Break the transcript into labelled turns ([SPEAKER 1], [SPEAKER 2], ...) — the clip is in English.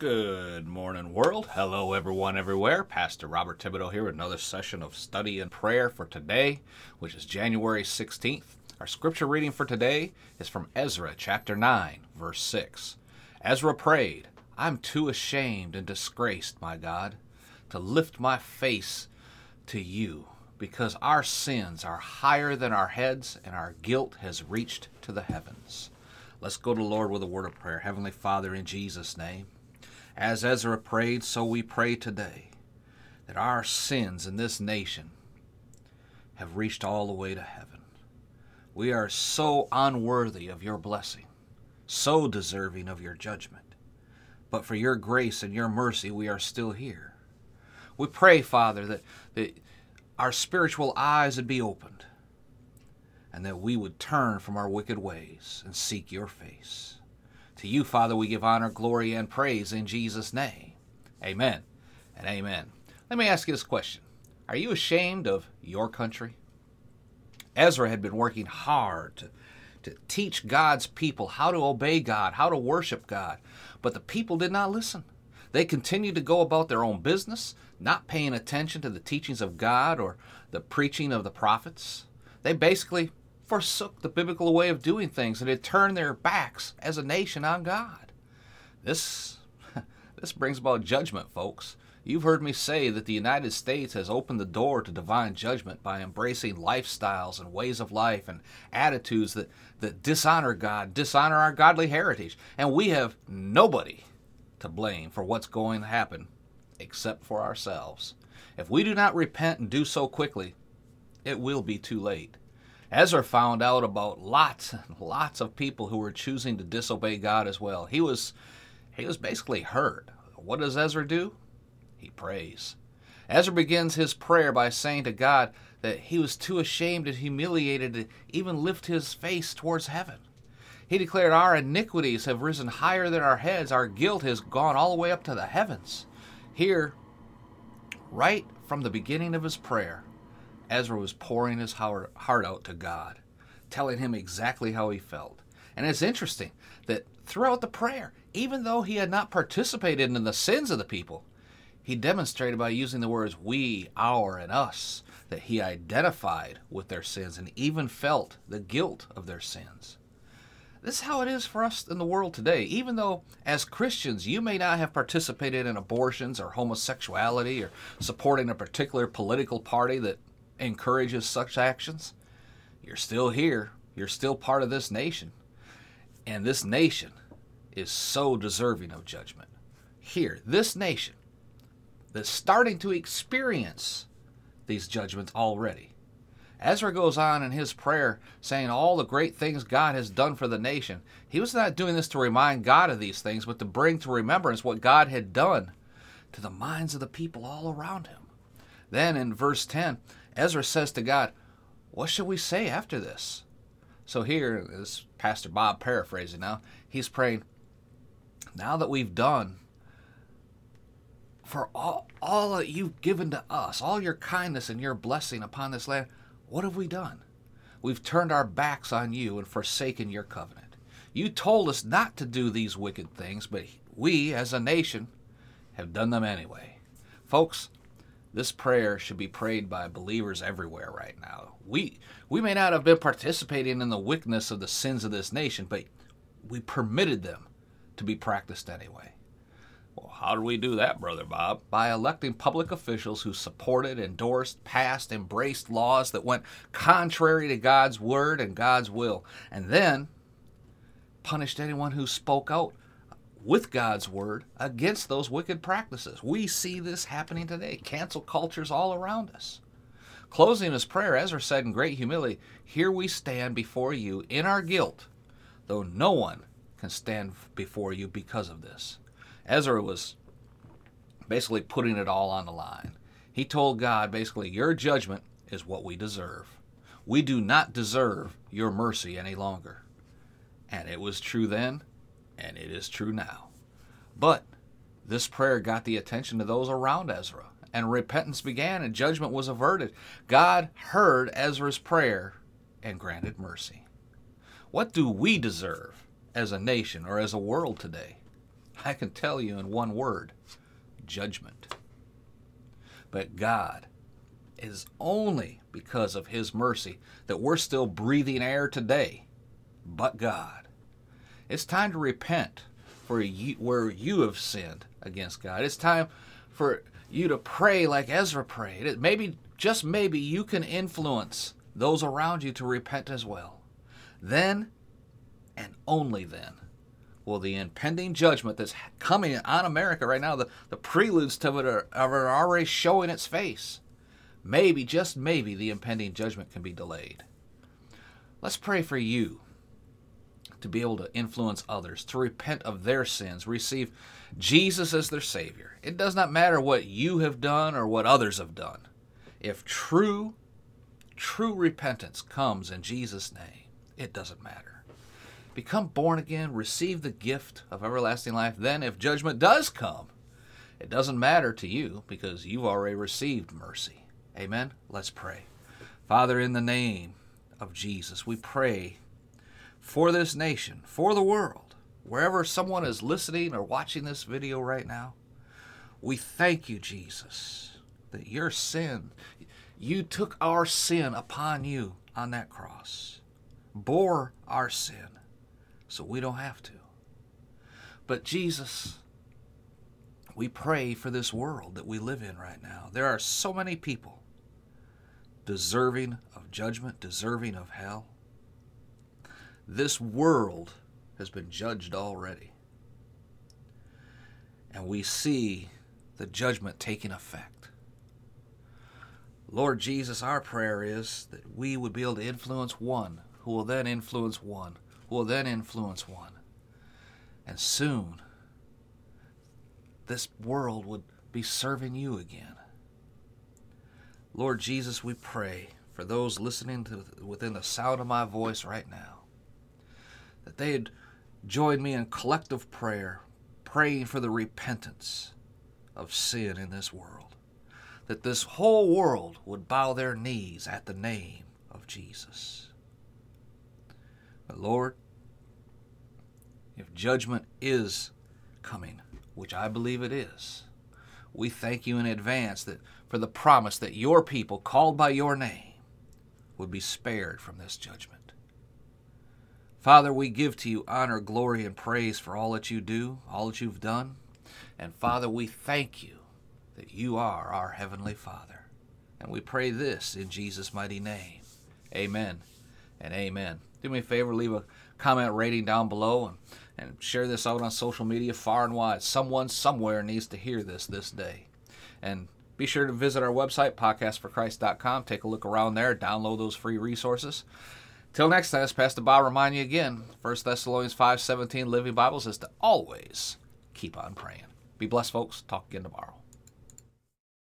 [SPEAKER 1] Good morning, world. Hello, everyone, everywhere. Pastor Robert Thibodeau here with another session of study and prayer for today, which is January 16th. Our scripture reading for today is from Ezra chapter 9, verse 6. Ezra prayed, I'm too ashamed and disgraced, my God, to lift my face to you, because our sins are higher than our heads and our guilt has reached to the heavens. Let's go to the Lord with a word of prayer. Heavenly Father, in Jesus' name. As Ezra prayed, so we pray today that our sins in this nation have reached all the way to heaven. We are so unworthy of your blessing, so deserving of your judgment. But for your grace and your mercy, we are still here. We pray, Father, that, that our spiritual eyes would be opened and that we would turn from our wicked ways and seek your face. To you, Father, we give honor, glory, and praise in Jesus' name. Amen and amen. Let me ask you this question Are you ashamed of your country? Ezra had been working hard to, to teach God's people how to obey God, how to worship God, but the people did not listen. They continued to go about their own business, not paying attention to the teachings of God or the preaching of the prophets. They basically forsook the biblical way of doing things and had turned their backs as a nation on God. This, this brings about judgment, folks. You've heard me say that the United States has opened the door to divine judgment by embracing lifestyles and ways of life and attitudes that, that dishonor God, dishonor our godly heritage. And we have nobody to blame for what's going to happen except for ourselves. If we do not repent and do so quickly, it will be too late. Ezra found out about lots and lots of people who were choosing to disobey God as well. He was he was basically hurt. What does Ezra do? He prays. Ezra begins his prayer by saying to God that he was too ashamed and humiliated to even lift his face towards heaven. He declared, Our iniquities have risen higher than our heads, our guilt has gone all the way up to the heavens. Here, right from the beginning of his prayer, Ezra was pouring his heart out to God, telling him exactly how he felt. And it's interesting that throughout the prayer, even though he had not participated in the sins of the people, he demonstrated by using the words we, our, and us that he identified with their sins and even felt the guilt of their sins. This is how it is for us in the world today. Even though, as Christians, you may not have participated in abortions or homosexuality or supporting a particular political party that encourages such actions, you're still here. You're still part of this nation. And this nation is so deserving of judgment. Here, this nation that's starting to experience these judgments already. Ezra goes on in his prayer saying all the great things God has done for the nation. He was not doing this to remind God of these things, but to bring to remembrance what God had done to the minds of the people all around him. Then in verse 10, Ezra says to God, What shall we say after this? So here, this Pastor Bob paraphrasing now, he's praying, Now that we've done for all, all that you've given to us, all your kindness and your blessing upon this land, what have we done? We've turned our backs on you and forsaken your covenant. You told us not to do these wicked things, but we, as a nation, have done them anyway. Folks, this prayer should be prayed by believers everywhere right now. We we may not have been participating in the wickedness of the sins of this nation, but we permitted them to be practiced anyway. Well, how do we do that, Brother Bob? By electing public officials who supported, endorsed, passed, embraced laws that went contrary to God's word and God's will, and then punished anyone who spoke out with God's word against those wicked practices. We see this happening today. Cancel cultures all around us. Closing his prayer, Ezra said in great humility, Here we stand before you in our guilt, though no one can stand before you because of this. Ezra was basically putting it all on the line. He told God, basically, Your judgment is what we deserve. We do not deserve your mercy any longer. And it was true then, and it is true now. But this prayer got the attention of those around Ezra, and repentance began, and judgment was averted. God heard Ezra's prayer and granted mercy. What do we deserve as a nation or as a world today? I can tell you in one word judgment. But God is only because of His mercy that we're still breathing air today. But God. It's time to repent for you, where you have sinned against God. It's time for you to pray like Ezra prayed. Maybe, just maybe, you can influence those around you to repent as well. Then, and only then, will the impending judgment that's coming on America right now, the, the preludes to it are, are already showing its face. Maybe, just maybe, the impending judgment can be delayed. Let's pray for you to be able to influence others, to repent of their sins, receive Jesus as their Savior. It does not matter what you have done or what others have done. If true, true repentance comes in Jesus' name, it doesn't matter. Become born again, receive the gift of everlasting life. Then, if judgment does come, it doesn't matter to you because you've already received mercy. Amen? Let's pray. Father, in the name of Jesus, we pray for this nation, for the world, wherever someone is listening or watching this video right now. We thank you, Jesus, that your sin, you took our sin upon you on that cross, bore our sin so we don't have to. But Jesus, we pray for this world that we live in right now. There are so many people deserving of judgment, deserving of hell. This world has been judged already. And we see the judgment taking effect. Lord Jesus, our prayer is that we would be able to influence one who will then influence one who will then influence one. And soon, this world would be serving you again. Lord Jesus, we pray for those listening to within the sound of my voice right now that they had joined me in collective prayer, praying for the repentance of sin in this world, that this whole world would bow their knees at the name of Jesus. But Lord, if judgment is coming, which I believe it is, we thank you in advance that for the promise that your people called by your name would be spared from this judgment. Father, we give to you honor, glory, and praise for all that you do, all that you've done. And Father, we thank you that you are our Heavenly Father. And we pray this in Jesus' mighty name. Amen and amen. Do me a favor, leave a comment rating down below and, and share this out on social media far and wide. Someone somewhere needs to hear this this day. And be sure to visit our website, podcastforchrist.com. Take a look around there, download those free resources. Till next time, Pastor Bob remind you again, 1 Thessalonians 5.17 Living Bible says to always keep on praying. Be blessed, folks. Talk again tomorrow.